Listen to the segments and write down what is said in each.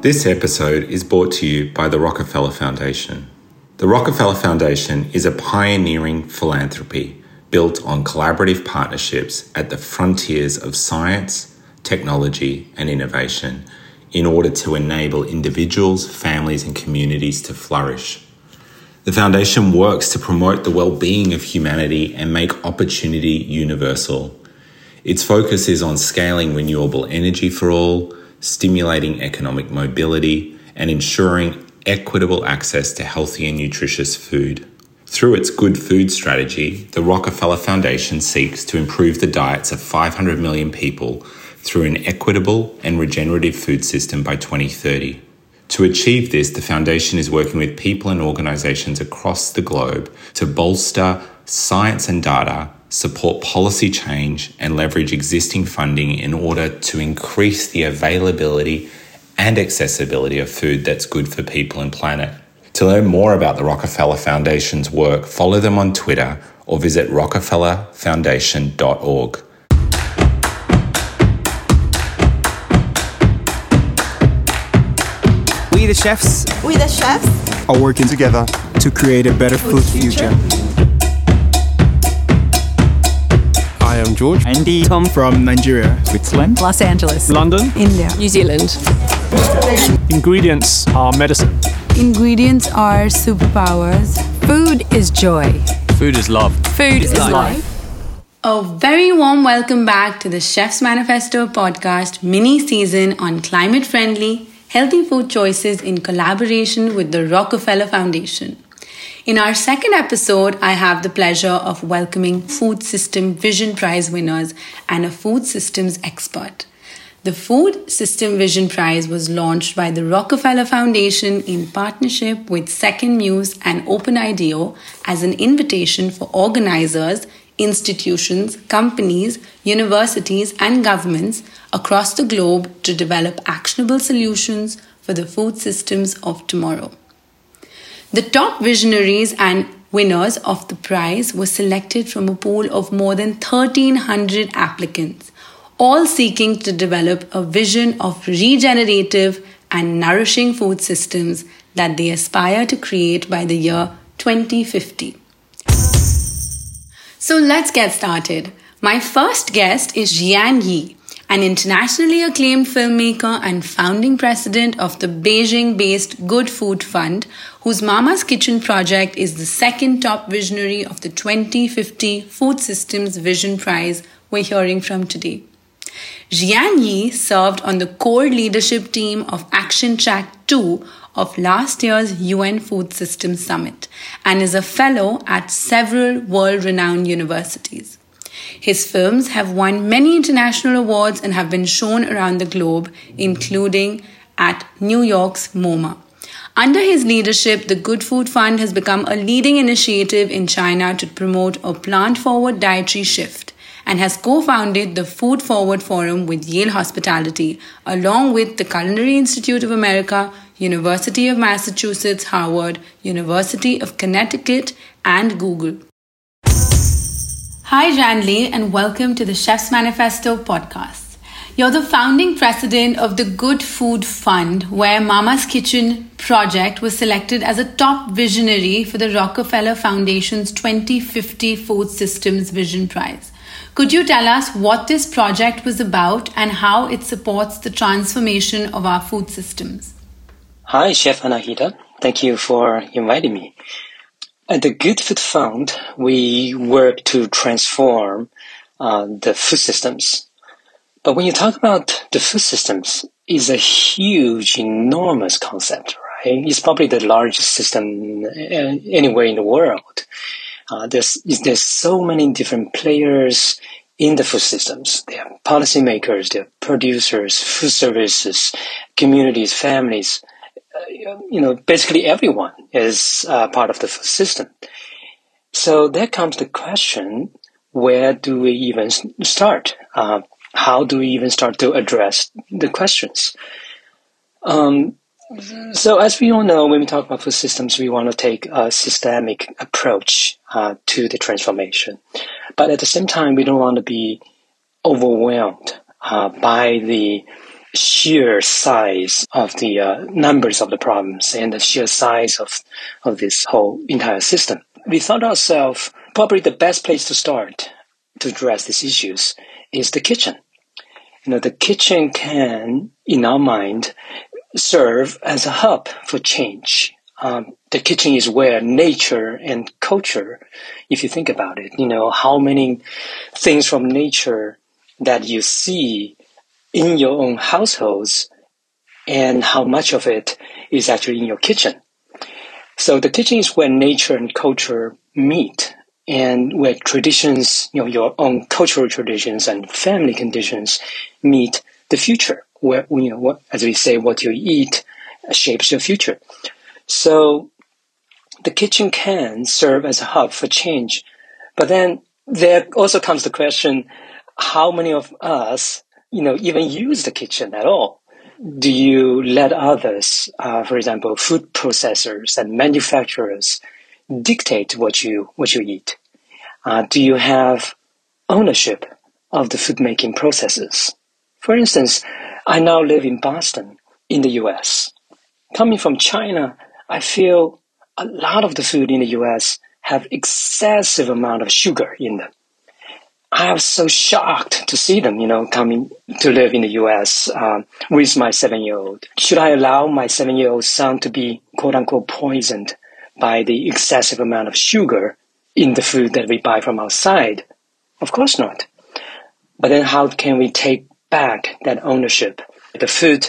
This episode is brought to you by the Rockefeller Foundation. The Rockefeller Foundation is a pioneering philanthropy built on collaborative partnerships at the frontiers of science, technology, and innovation in order to enable individuals, families, and communities to flourish. The Foundation works to promote the well being of humanity and make opportunity universal. Its focus is on scaling renewable energy for all, stimulating economic mobility, and ensuring equitable access to healthy and nutritious food. Through its Good Food strategy, the Rockefeller Foundation seeks to improve the diets of 500 million people through an equitable and regenerative food system by 2030. To achieve this, the Foundation is working with people and organisations across the globe to bolster science and data, support policy change, and leverage existing funding in order to increase the availability and accessibility of food that's good for people and planet. To learn more about the Rockefeller Foundation's work, follow them on Twitter or visit rockefellerfoundation.org. We the chefs We the chefs are working together to create a better food future. I George. Andy Tom from Nigeria. Switzerland, Los Angeles, London. India. New Zealand. Ingredients are medicine. Ingredients are superpowers. Food is joy. Food is love. Food is life. A very warm welcome back to the Chef's Manifesto podcast mini season on climate friendly, healthy food choices in collaboration with the Rockefeller Foundation. In our second episode, I have the pleasure of welcoming Food System Vision Prize winners and a food systems expert. The Food System Vision Prize was launched by the Rockefeller Foundation in partnership with Second Muse and OpenIDEO as an invitation for organizers, institutions, companies, universities, and governments across the globe to develop actionable solutions for the food systems of tomorrow. The top visionaries and winners of the prize were selected from a pool of more than 1,300 applicants, all seeking to develop a vision of regenerative and nourishing food systems that they aspire to create by the year 2050. So let's get started. My first guest is Jian Yi, an internationally acclaimed filmmaker and founding president of the Beijing based Good Food Fund, whose Mama's Kitchen project is the second top visionary of the 2050 Food Systems Vision Prize we're hearing from today. Jian Yi served on the core leadership team of Action Track 2 of last year's UN Food Systems Summit and is a fellow at several world renowned universities. His films have won many international awards and have been shown around the globe, including at New York's MoMA. Under his leadership, the Good Food Fund has become a leading initiative in China to promote a plant forward dietary shift and has co founded the Food Forward Forum with Yale Hospitality, along with the Culinary Institute of America, University of Massachusetts, Harvard, University of Connecticut, and Google. Hi, Jian Yi, and welcome to the Chef's Manifesto podcast. You're the founding president of the Good Food Fund, where Mama's Kitchen project was selected as a top visionary for the Rockefeller Foundation's 2050 Food Systems Vision Prize. Could you tell us what this project was about and how it supports the transformation of our food systems? Hi, Chef Anahita. Thank you for inviting me. At the Good Food Fund, we work to transform uh, the food systems. But when you talk about the food systems, it's a huge, enormous concept, right? It's probably the largest system uh, anywhere in the world. Uh, there's there's so many different players in the food systems. There are policymakers, there are producers, food services, communities, families. Uh, you know, basically everyone is uh, part of the system. So there comes the question: Where do we even start? Uh, how do we even start to address the questions? Um, so, as we all know, when we talk about food systems, we want to take a systemic approach uh, to the transformation. But at the same time, we don't want to be overwhelmed uh, by the sheer size of the uh, numbers of the problems and the sheer size of, of this whole entire system. We thought ourselves probably the best place to start to address these issues is the kitchen. You know, the kitchen can, in our mind, serve as a hub for change. Um, the kitchen is where nature and culture, if you think about it, you know, how many things from nature that you see in your own households and how much of it is actually in your kitchen. So the kitchen is where nature and culture meet and where traditions, you know, your own cultural traditions and family conditions meet the future, where, you know, what, as we say, what you eat shapes your future. So the kitchen can serve as a hub for change. But then there also comes the question, how many of us you know, even use the kitchen at all? Do you let others, uh, for example, food processors and manufacturers, dictate what you what you eat? Uh, do you have ownership of the food making processes? For instance, I now live in Boston, in the U.S. Coming from China, I feel a lot of the food in the U.S. have excessive amount of sugar in them. I was so shocked to see them, you know, coming to live in the U.S. Um, with my seven-year-old. Should I allow my seven-year-old son to be "quote unquote" poisoned by the excessive amount of sugar in the food that we buy from outside? Of course not. But then, how can we take back that ownership, the food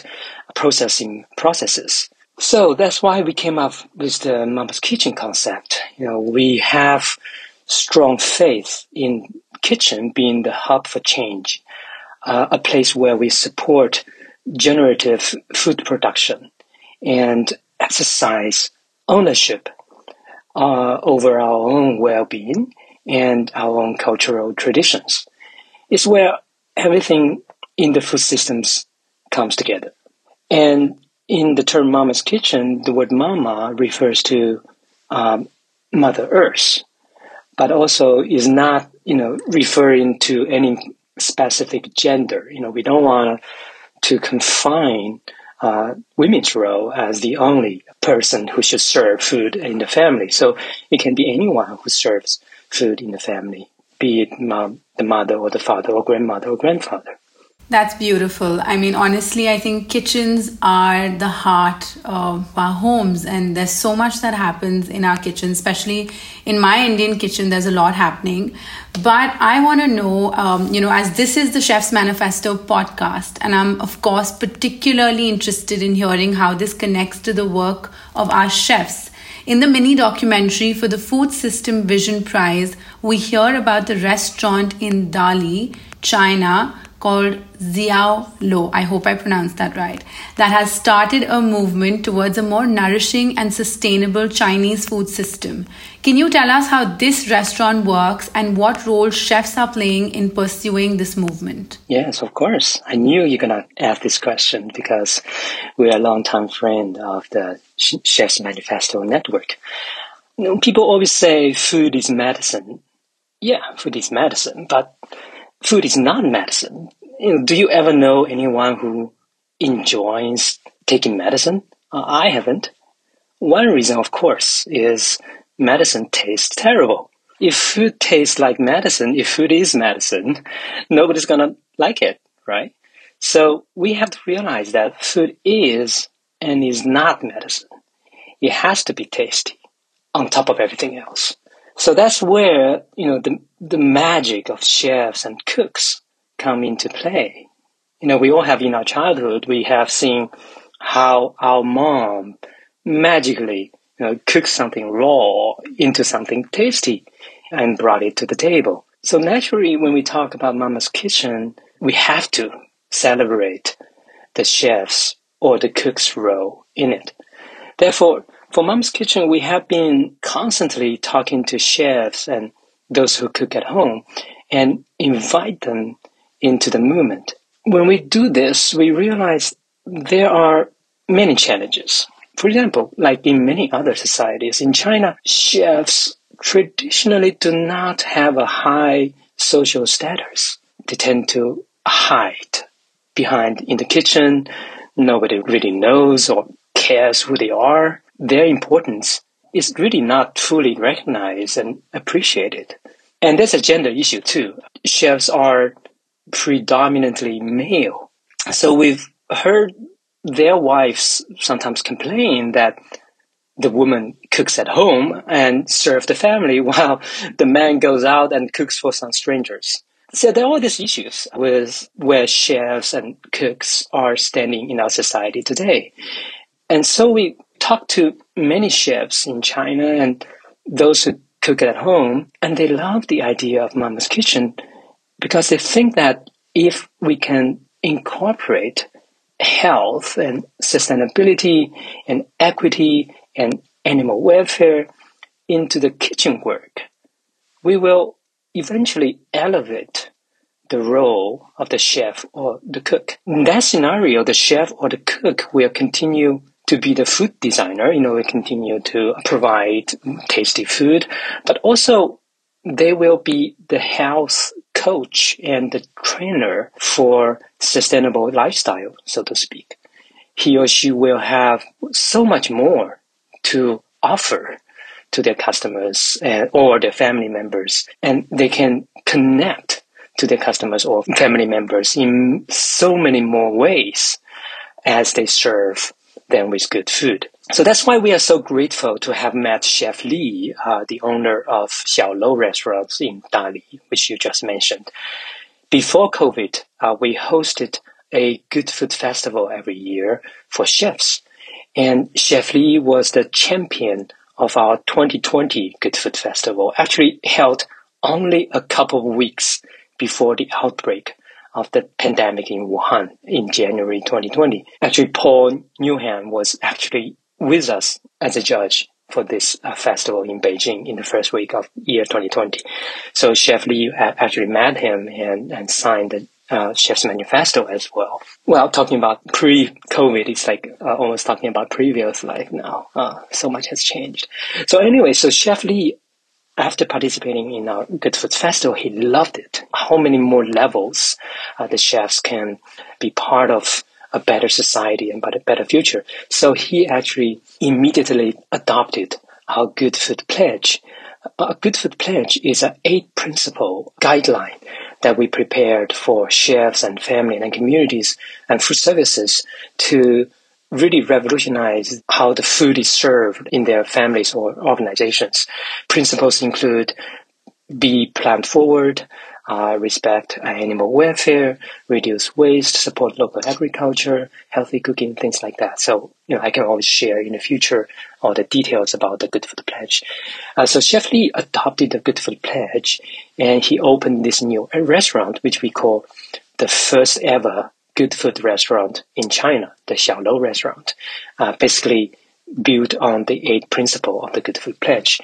processing processes? So that's why we came up with the Mama's Kitchen concept. You know, we have strong faith in kitchen being the hub for change, uh, a place where we support generative food production and exercise ownership uh, over our own well-being and our own cultural traditions. It's where everything in the food systems comes together. And in the term Mama's Kitchen, the word Mama refers to um, Mother Earth, but also is not you know, referring to any specific gender. You know, we don't want to confine uh, women's role as the only person who should serve food in the family. So it can be anyone who serves food in the family, be it mom, the mother or the father or grandmother or grandfather. That's beautiful. I mean, honestly, I think kitchens are the heart of our homes, and there's so much that happens in our kitchen, especially in my Indian kitchen. There's a lot happening. But I want to know, um, you know, as this is the Chef's Manifesto podcast, and I'm, of course, particularly interested in hearing how this connects to the work of our chefs. In the mini documentary for the Food System Vision Prize, we hear about the restaurant in Dali, China called Xiao Lo, I hope I pronounced that right, that has started a movement towards a more nourishing and sustainable Chinese food system. Can you tell us how this restaurant works and what role chefs are playing in pursuing this movement? Yes, of course. I knew you're going to ask this question because we're a long-time friend of the Chefs Manifesto Network. You know, people always say food is medicine. Yeah, food is medicine, but food is not medicine. You know, do you ever know anyone who enjoys taking medicine? Uh, I haven't. One reason, of course, is medicine tastes terrible. If food tastes like medicine, if food is medicine, nobody's gonna like it, right? So we have to realize that food is and is not medicine. It has to be tasty on top of everything else. So that's where, you know, the, the magic of chefs and cooks come into play. You know, we all have in our childhood, we have seen how our mom magically you know, cooked something raw into something tasty and brought it to the table. So naturally, when we talk about Mama's Kitchen, we have to celebrate the chef's or the cook's role in it. Therefore, for Mom's Kitchen, we have been constantly talking to chefs and those who cook at home and invite them into the movement. When we do this, we realize there are many challenges. For example, like in many other societies, in China, chefs traditionally do not have a high social status. They tend to hide behind in the kitchen. Nobody really knows or cares who they are. Their importance is really not fully recognized and appreciated. And there's a gender issue too. Chefs are predominantly male. So we've heard their wives sometimes complain that the woman cooks at home and serves the family while the man goes out and cooks for some strangers. So there are all these issues with where chefs and cooks are standing in our society today. And so we talked to many chefs in China and those who cook at home, and they love the idea of Mama's Kitchen because they think that if we can incorporate health and sustainability and equity and animal welfare into the kitchen work, we will eventually elevate the role of the chef or the cook. In that scenario, the chef or the cook will continue to be the food designer, you know, will continue to provide tasty food, but also they will be the health coach and the trainer for sustainable lifestyle, so to speak. He or she will have so much more to offer to their customers and, or their family members, and they can connect to their customers or family members in so many more ways as they serve them with good food. So that's why we are so grateful to have met Chef Li, uh, the owner of Xiao Xiaolou restaurants in Dali, which you just mentioned. Before COVID, uh, we hosted a good food festival every year for chefs. And Chef Li was the champion of our 2020 Good Food Festival, actually held only a couple of weeks before the outbreak of the pandemic in Wuhan in January 2020. Actually, Paul Newnham was actually with us as a judge for this uh, festival in Beijing in the first week of year 2020. So Chef Li actually met him and, and signed the uh, Chef's Manifesto as well. Well, talking about pre-COVID, it's like uh, almost talking about previous life now. Uh, so much has changed. So anyway, so Chef Li, after participating in our Good Food Festival, he loved it. How many more levels uh, the chefs can be part of a better society and a better future. So he actually immediately adopted our Good Food Pledge. A Good Food Pledge is an eight principle guideline that we prepared for chefs and family and communities and food services to really revolutionize how the food is served in their families or organizations. Principles include be plant forward, uh, respect animal welfare, reduce waste, support local agriculture, healthy cooking, things like that. So, you know, I can always share in the future all the details about the Good Food Pledge. Uh, so Chef Li adopted the Good Food Pledge and he opened this new restaurant, which we call the first ever good food restaurant in China, the Xiaolou restaurant, uh, basically built on the eight principle of the Good Food Pledge.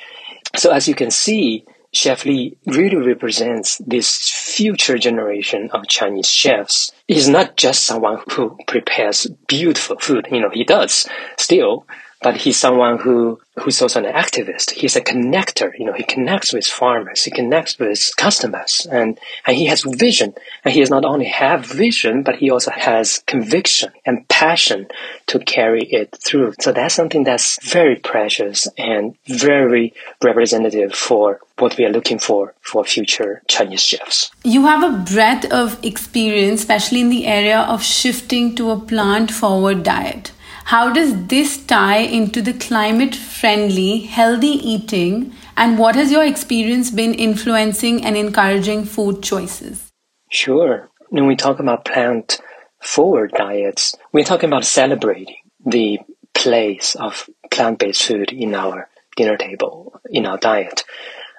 So as you can see, Chef Li really represents this future generation of Chinese chefs. He's not just someone who prepares beautiful food. You know, he does still, but he's someone who who's also an activist. He's a connector. You know, he connects with farmers, he connects with customers, and and he has vision. And he does not only have vision, but he also has conviction and passion to carry it through. So that's something that's very precious and very representative for what we are looking for for future Chinese chefs. You have a breadth of experience, especially in the area of shifting to a plant forward diet. How does this tie into the climate friendly, healthy eating? And what has your experience been influencing and encouraging food choices? Sure. When we talk about plant forward diets, we're talking about celebrating the place of plant based food in our dinner table, in our diet.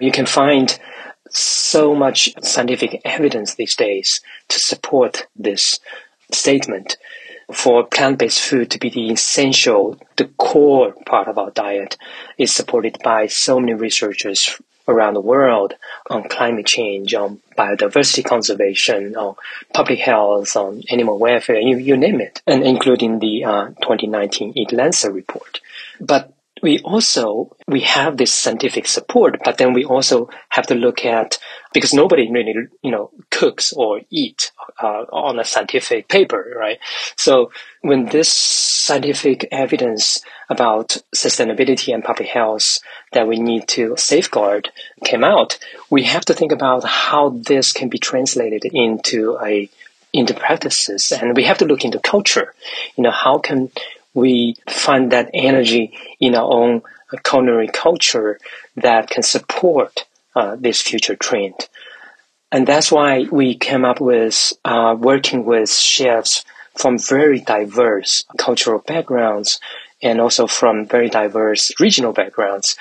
You can find so much scientific evidence these days to support this statement for plant-based food to be the essential, the core part of our diet is supported by so many researchers around the world on climate change, on biodiversity conservation, on public health, on animal welfare, you, you name it, and including the uh, 2019 Eat Lancet report. But we also we have this scientific support, but then we also have to look at because nobody really you know cooks or eat uh, on a scientific paper, right? So when this scientific evidence about sustainability and public health that we need to safeguard came out, we have to think about how this can be translated into a into practices, and we have to look into culture. You know, how can we find that energy in our own culinary culture that can support uh, this future trend. And that's why we came up with uh, working with chefs from very diverse cultural backgrounds and also from very diverse regional backgrounds,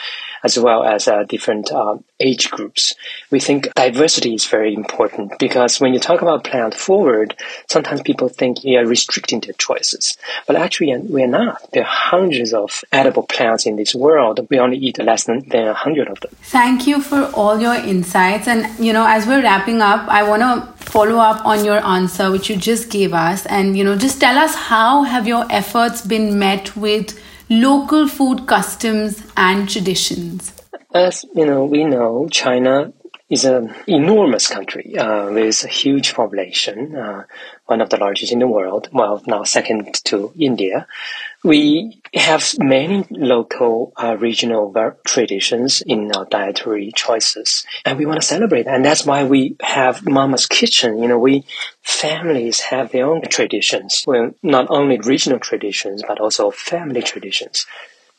as well as uh, different uh, age groups. We think diversity is very important because when you talk about plant forward, sometimes people think you are restricting their choices, but actually we're not. There are hundreds of edible plants in this world. We only eat less than, than a hundred of them. Thank you for all your insights. And, you know, as we're wrapping up, I want to follow up on your answer, which you just gave us. And, you know, just tell us how have your efforts been met with local food customs and traditions? As you know, we know China is an enormous country uh, with a huge population, uh, one of the largest in the world, well, now second to India. We have many local uh, regional traditions in our dietary choices, and we want to celebrate. And that's why we have Mama's Kitchen. You know, we families have their own traditions, well, not only regional traditions, but also family traditions.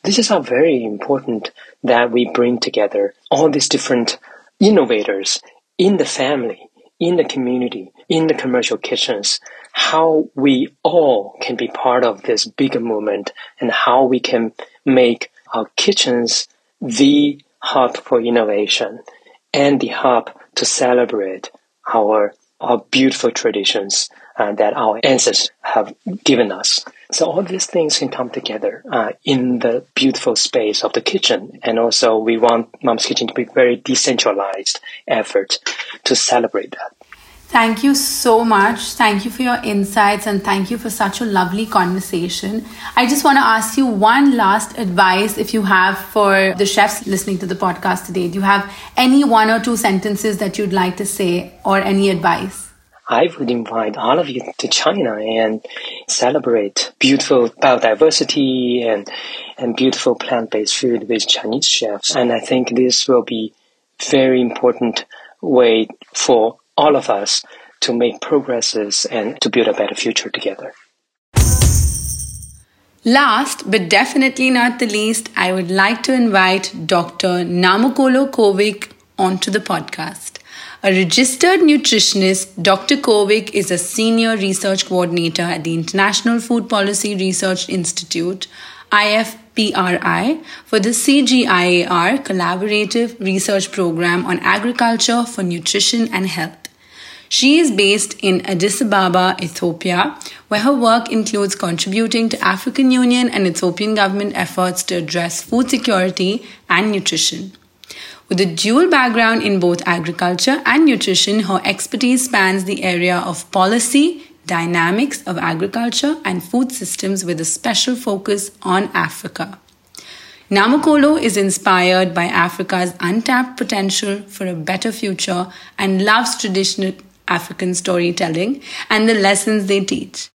This is how very important that we bring together all these different innovators in the family, in the community, in the commercial kitchens, how we all can be part of this bigger movement and how we can make our kitchens the hub for innovation and the hub to celebrate our, our beautiful traditions uh, that our ancestors have given us. So all these things can come together uh, in the beautiful space of the kitchen. And also we want Mom's Kitchen to be very decentralized effort to celebrate that. Thank you so much. Thank you for your insights and thank you for such a lovely conversation. I just want to ask you one last advice if you have for the chefs listening to the podcast today. Do you have any one or two sentences that you'd like to say or any advice? I would invite all of you to China and celebrate beautiful biodiversity and, and beautiful plant-based food with Chinese chefs. And I think this will be very important way for all of us to make progresses and to build a better future together. Last but definitely not the least, I would like to invite Dr. Namukolo Covic onto the podcast. A registered nutritionist, Dr. Covic is a senior research coordinator at the International Food Policy Research Institute, IFPRI, for the CGIAR Collaborative Research Program on Agriculture for Nutrition and Health. She is based in Addis Ababa, Ethiopia, where her work includes contributing to African Union and Ethiopian government efforts to address food security and nutrition. With a dual background in both agriculture and nutrition, her expertise spans the area of policy, dynamics of agriculture, and food systems with a special focus on Africa. Namukolo is inspired by Africa's untapped potential for a better future and loves traditional African storytelling and the lessons they teach.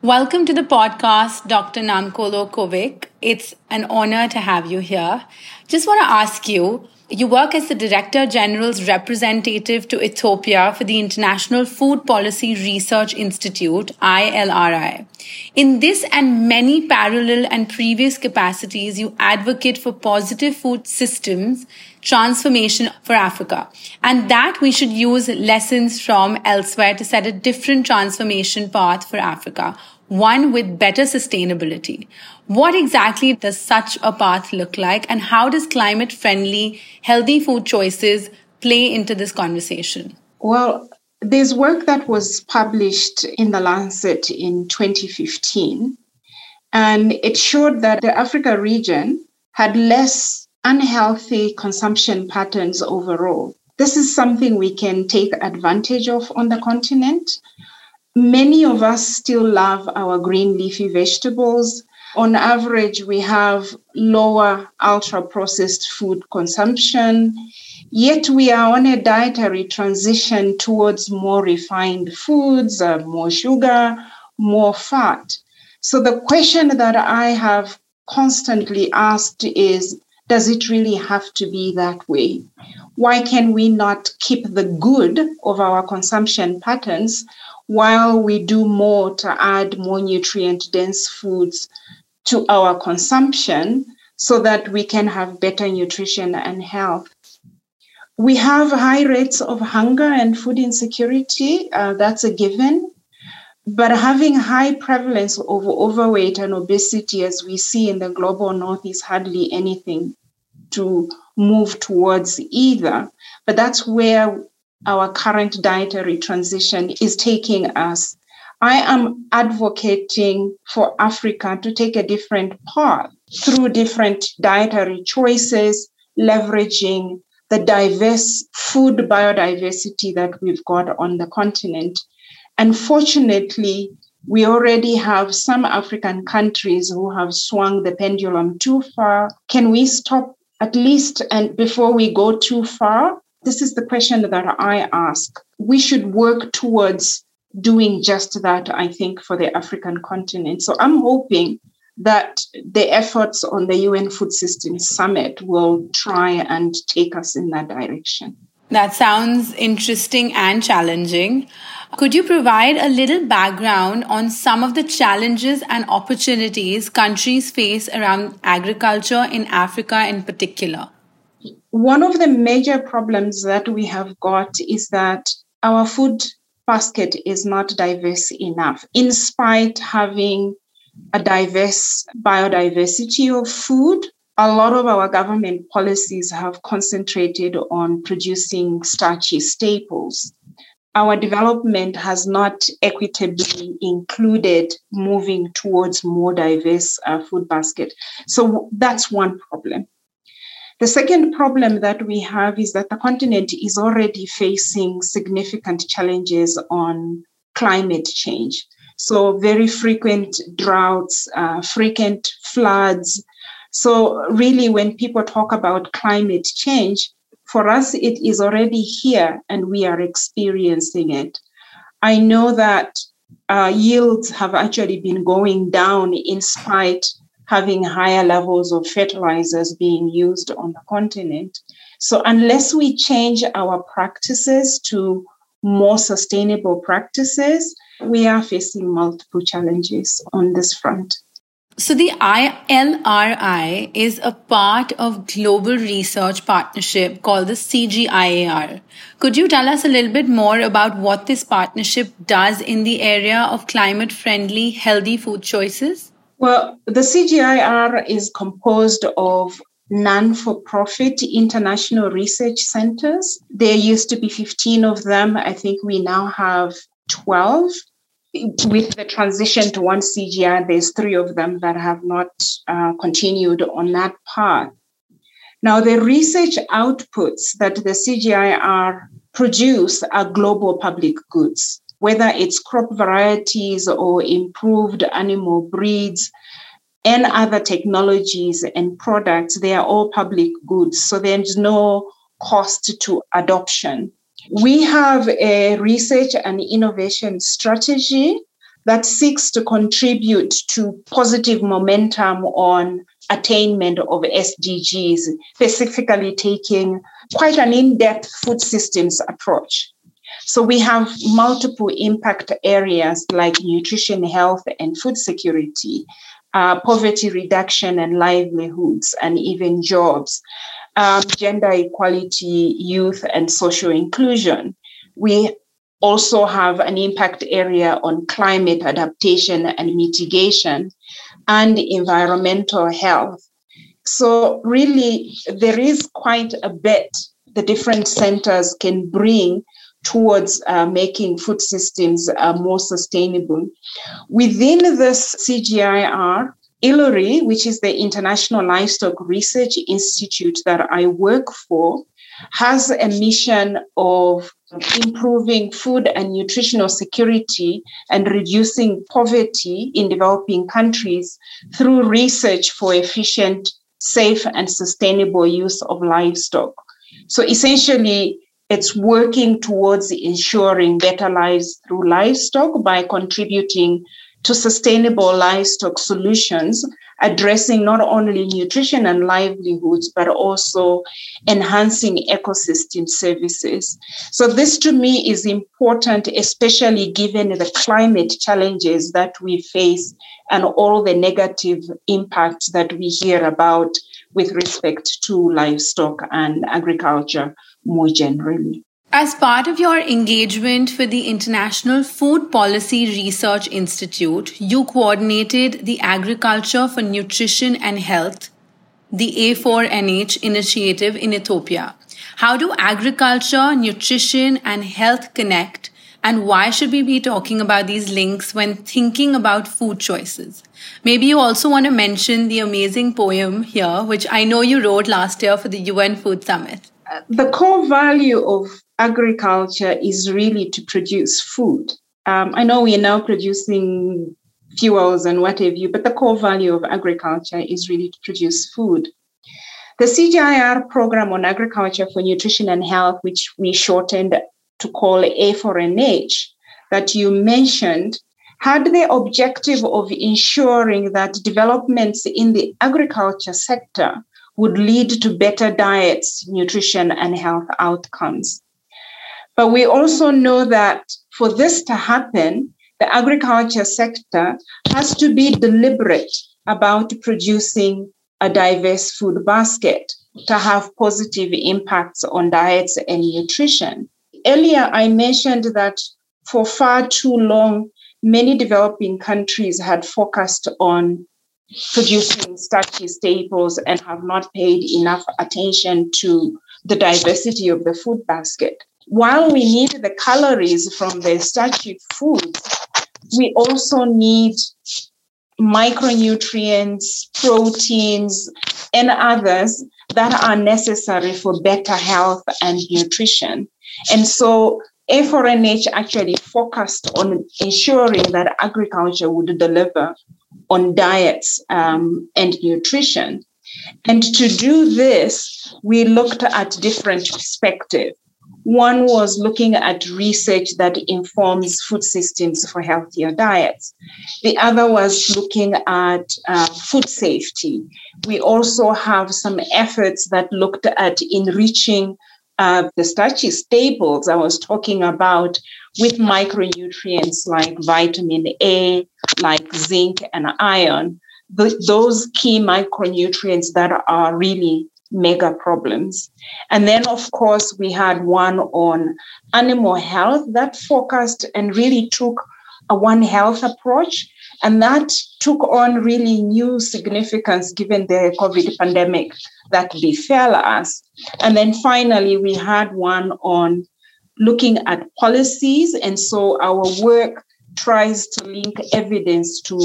Welcome to the podcast, Dr. Namukolo Covic. It's an honor to have you here. Just want to ask you you work as the Director General's representative to Ethiopia for the International Food Policy Research Institute, ILRI. In this and many parallel and previous capacities, you advocate for positive food systems transformation for Africa. And that we should use lessons from elsewhere to set a different transformation path for Africa, one with better sustainability. What exactly does such a path look like and how does climate friendly, healthy food choices play into this conversation? Well, there's work that was published in the Lancet in 2015, and it showed that the Africa region had less unhealthy consumption patterns overall. This is something we can take advantage of on the continent. Many of us still love our green leafy vegetables. On average, we have lower ultra processed food consumption, yet we are on a dietary transition towards more refined foods, uh, more sugar, more fat. So the question that I have constantly asked is does it really have to be that way? Why can we not keep the good of our consumption patterns while we do more to add more nutrient dense foods to our consumption so that we can have better nutrition and health? We have high rates of hunger and food insecurity. Uh, that's a given. But having high prevalence of overweight and obesity, as we see in the global north, is hardly anything to move towards either. But that's where our current dietary transition is taking us. I am advocating for Africa to take a different path through different dietary choices, leveraging the diverse food biodiversity that we've got on the continent Unfortunately, we already have some African countries who have swung the pendulum too far. Can we stop at least and before we go too far? This is the question that I ask. We should work towards doing just that, I think, for the African continent. So I'm hoping that the efforts on the UN Food Systems Summit will try and take us in that direction. That sounds interesting and challenging. Could you provide a little background on some of the challenges and opportunities countries face around agriculture in Africa in particular? One of the major problems that we have got is that our food basket is not diverse enough, in spite having a diverse biodiversity of food a lot of our government policies have concentrated on producing starchy staples. Our development has not equitably included moving towards more diverse uh, food basket. So that's one problem. The second problem that we have is that the continent is already facing significant challenges on climate change. So, very frequent droughts, uh, frequent floods, so, really, when people talk about climate change, for us, it is already here and we are experiencing it. I know that uh, yields have actually been going down in spite having higher levels of fertilizers being used on the continent. So unless we change our practices to more sustainable practices, we are facing multiple challenges on this front. So the ILRI is a part of global research partnership called the CGIAR. Could you tell us a little bit more about what this partnership does in the area of climate friendly healthy food choices? Well, the CGIAR is composed of non for profit international research centers. There used to be 15 of them. I think we now have 12 with the transition to one CGIAR, there's three of them that have not uh, continued on that path. Now, the research outputs that the CGIAR produce are global public goods, whether it's crop varieties or improved animal breeds and other technologies and products, they are all public goods. So there's no cost to adoption. We have a research and innovation strategy that seeks to contribute to positive momentum on attainment of SDGs, specifically taking quite an in depth food systems approach. So we have multiple impact areas like nutrition, health, and food security, uh, poverty reduction and livelihoods, and even jobs um, gender equality, youth, and social inclusion. We also have an impact area on climate adaptation and mitigation and environmental health. So, really, there is quite a bit the different centers can bring towards uh, making food systems uh, more sustainable. Within this CGIAR, ILRI, which is the International Livestock Research Institute that I work for, has a mission of improving food and nutritional security and reducing poverty in developing countries through research for efficient, safe, and sustainable use of livestock. So essentially, it's working towards ensuring better lives through livestock by contributing to sustainable livestock solutions, addressing not only nutrition and livelihoods, but also enhancing ecosystem services. So, this to me is important, especially given the climate challenges that we face and all the negative impacts that we hear about with respect to livestock and agriculture more generally. As part of your engagement with the International Food Policy Research Institute, you coordinated the Agriculture for Nutrition and Health, the A4NH initiative in Ethiopia. How do agriculture, nutrition, and health connect? And why should we be talking about these links when thinking about food choices? Maybe you also want to mention the amazing poem here, which I know you wrote last year for the UN Food Summit. The core value of agriculture is really to produce food. Um, I know we are now producing fuels and what have you, but the core value of agriculture is really to produce food. The CGIAR program on agriculture for nutrition and health, which we shortened to call A4NH, that you mentioned, had the objective of ensuring that developments in the agriculture sector would lead to better diets, nutrition, and health outcomes. But we also know that for this to happen, the agriculture sector has to be deliberate about producing a diverse food basket to have positive impacts on diets and nutrition. Earlier, I mentioned that for far too long, many developing countries had focused on producing starchy staples and have not paid enough attention to the diversity of the food basket while we need the calories from the starchy foods, we also need micronutrients, proteins, and others that are necessary for better health and nutrition. And so A4NH actually focused on ensuring that agriculture would deliver on diets um, and nutrition. And to do this, we looked at different perspectives. One was looking at research that informs food systems for healthier diets. The other was looking at uh, food safety. We also have some efforts that looked at enriching uh, the starchy staples I was talking about with micronutrients like vitamin A, like zinc and iron. Those key micronutrients that are really mega problems. And then, of course, we had one on animal health that focused and really took a One Health approach. And that took on really new significance given the COVID pandemic that befell us. And then finally, we had one on looking at policies. And so our work tries to link evidence to,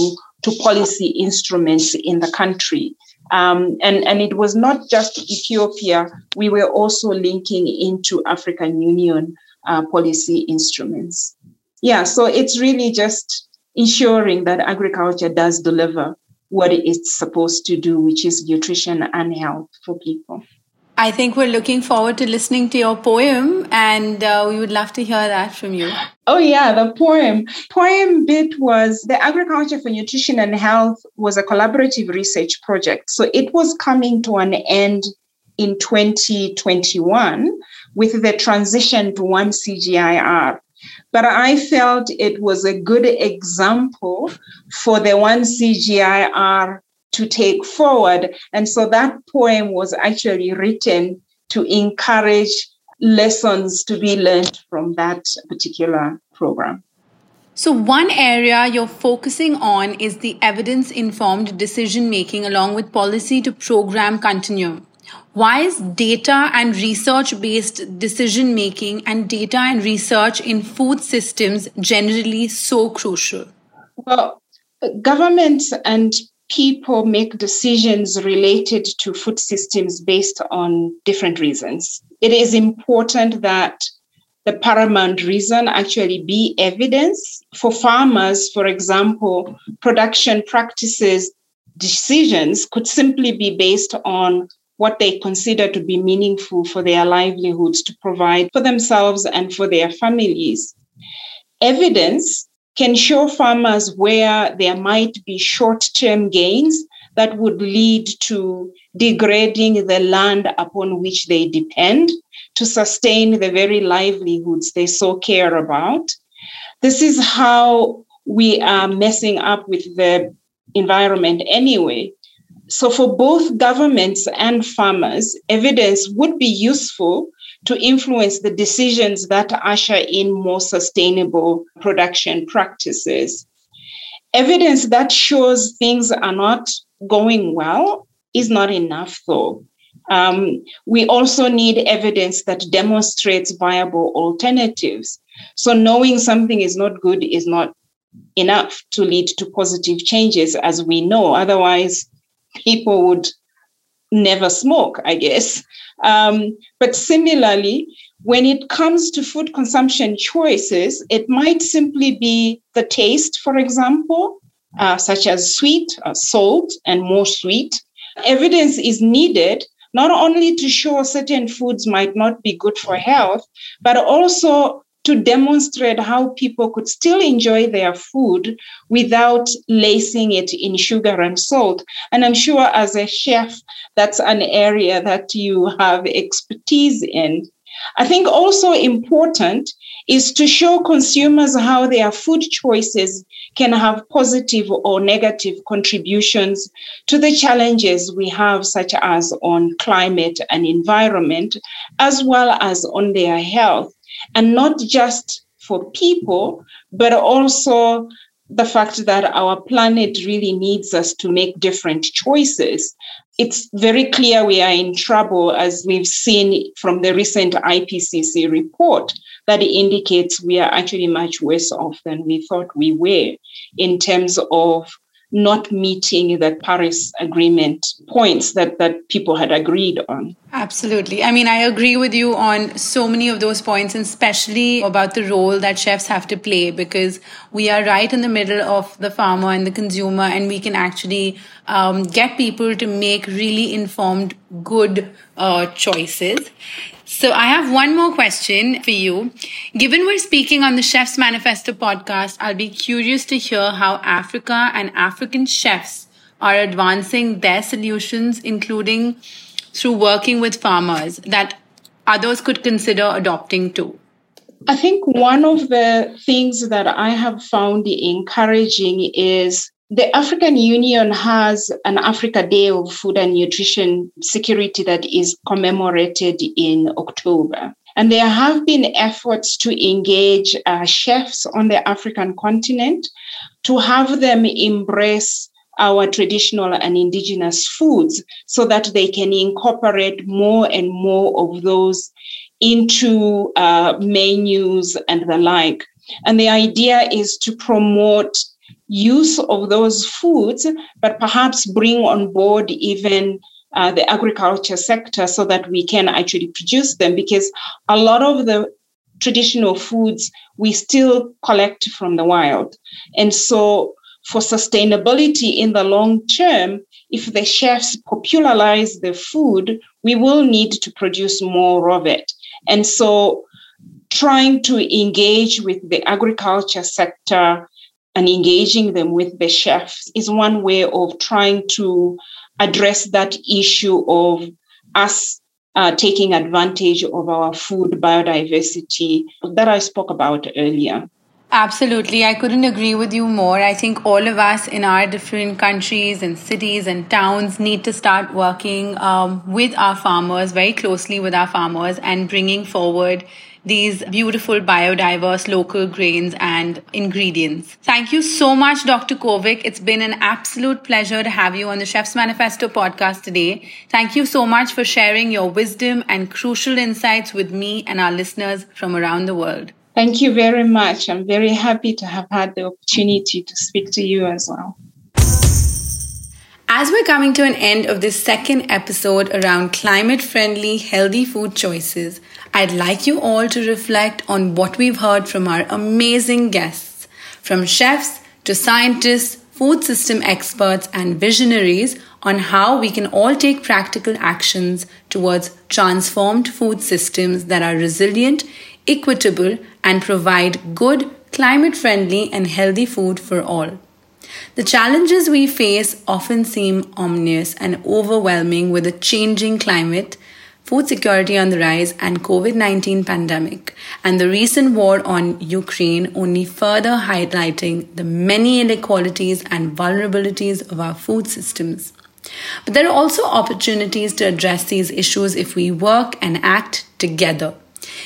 to policy instruments in the country. Um, and, and it was not just Ethiopia, we were also linking into African Union uh, policy instruments. Yeah, so it's really just ensuring that agriculture does deliver what it's supposed to do, which is nutrition and health for people. I think we're looking forward to listening to your poem, and uh, we would love to hear that from you. Oh, yeah, the poem. Poem bit was the Agriculture for Nutrition and Health was a collaborative research project. So it was coming to an end in 2021 with the transition to one CGIAR. But I felt it was a good example for the one CGIAR to take forward. And so that poem was actually written to encourage lessons to be learned from that particular program. So, one area you're focusing on is the evidence informed decision making along with policy to program continuum. Why is data and research based decision making and data and research in food systems generally so crucial? Well, governments and people make decisions related to food systems based on different reasons. It is important that the paramount reason actually be evidence. For farmers, for example, production practices decisions could simply be based on what they consider to be meaningful for their livelihoods to provide for themselves and for their families. Evidence can show farmers where there might be short term gains that would lead to degrading the land upon which they depend to sustain the very livelihoods they so care about. This is how we are messing up with the environment anyway. So, for both governments and farmers, evidence would be useful to influence the decisions that usher in more sustainable production practices. Evidence that shows things are not going well is not enough, though. Um, we also need evidence that demonstrates viable alternatives. So, knowing something is not good is not enough to lead to positive changes, as we know. Otherwise, people would never smoke, I guess. Um, but similarly, when it comes to food consumption choices, it might simply be the taste, for example, uh, such as sweet, uh, salt, and more sweet. Evidence is needed not only to show certain foods might not be good for health, but also to demonstrate how people could still enjoy their food without lacing it in sugar and salt. And I'm sure as a chef, that's an area that you have expertise in. I think also important is to show consumers how their food choices can have positive or negative contributions to the challenges we have, such as on climate and environment, as well as on their health and not just for people, but also the fact that our planet really needs us to make different choices. It's very clear we are in trouble, as we've seen from the recent IPCC report, that indicates we are actually much worse off than we thought we were in terms of not meeting the Paris Agreement points that, that people had agreed on. Absolutely. I mean, I agree with you on so many of those points, and especially about the role that chefs have to play because we are right in the middle of the farmer and the consumer, and we can actually um, get people to make really informed, good uh, choices. So I have one more question for you. Given we're speaking on the Chef's Manifesto podcast, I'll be curious to hear how Africa and African chefs are advancing their solutions, including through working with farmers that others could consider adopting too. I think one of the things that I have found encouraging is the African Union has an Africa Day of Food and Nutrition Security that is commemorated in October. And there have been efforts to engage uh, chefs on the African continent to have them embrace our traditional and indigenous foods so that they can incorporate more and more of those into uh, menus and the like. And the idea is to promote use of those foods, but perhaps bring on board even uh, the agriculture sector so that we can actually produce them because a lot of the traditional foods we still collect from the wild. And so, for sustainability in the long term, if the chefs popularize the food, we will need to produce more of it. And so, trying to engage with the agriculture sector and engaging them with the chefs is one way of trying to address that issue of us uh, taking advantage of our food biodiversity that I spoke about earlier. Absolutely. I couldn't agree with you more. I think all of us in our different countries and cities and towns need to start working um, with our farmers, very closely with our farmers, and bringing forward these beautiful biodiverse local grains and ingredients. Thank you so much, Dr. Covic. It's been an absolute pleasure to have you on the Chef's Manifesto podcast today. Thank you so much for sharing your wisdom and crucial insights with me and our listeners from around the world. Thank you very much. I'm very happy to have had the opportunity to speak to you as well. As we're coming to an end of this second episode around climate friendly, healthy food choices, I'd like you all to reflect on what we've heard from our amazing guests, from chefs to scientists, food system experts, and visionaries on how we can all take practical actions towards transformed food systems that are resilient, equitable, and provide good, climate friendly, and healthy food for all. The challenges we face often seem ominous and overwhelming with a changing climate, food security on the rise, and COVID 19 pandemic, and the recent war on Ukraine only further highlighting the many inequalities and vulnerabilities of our food systems. But there are also opportunities to address these issues if we work and act together.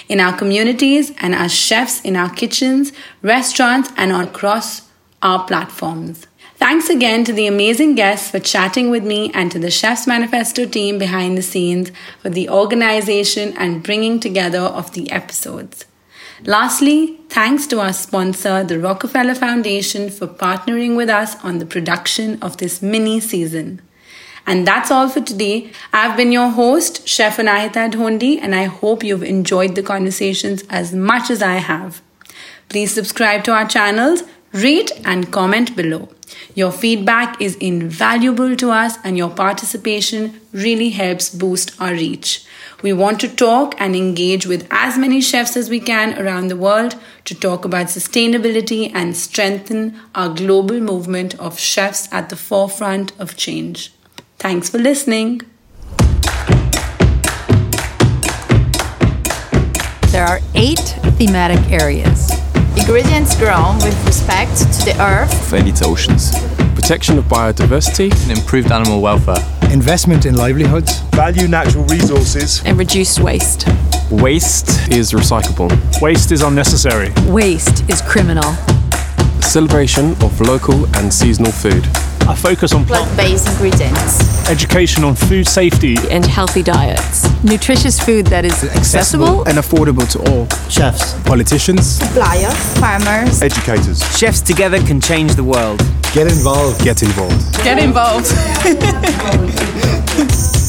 In our communities and as chefs in our kitchens, restaurants, and across our platforms. Thanks again to the amazing guests for chatting with me and to the Chefs Manifesto team behind the scenes for the organization and bringing together of the episodes. Lastly, thanks to our sponsor, the Rockefeller Foundation, for partnering with us on the production of this mini season. And that's all for today. I've been your host, Chef Anahita Dhondi, and I hope you've enjoyed the conversations as much as I have. Please subscribe to our channels, rate, and comment below. Your feedback is invaluable to us, and your participation really helps boost our reach. We want to talk and engage with as many chefs as we can around the world to talk about sustainability and strengthen our global movement of chefs at the forefront of change. Thanks for listening. There are eight thematic areas. Ingredients grown with respect to the earth and its oceans. Protection of biodiversity and improved animal welfare. Investment in livelihoods. Value natural resources. and reduce waste. Waste is recyclable. Waste is unnecessary. Waste is criminal. Celebration of local and seasonal food. A focus on plant Plant-based ingredients education on food safety. and healthy diets. Nutritious food that is accessible. and affordable to all. Chefs, Politicians. Suppliers, farmers, educators, Chefs together can change the world. get involved. Get involved. get involved.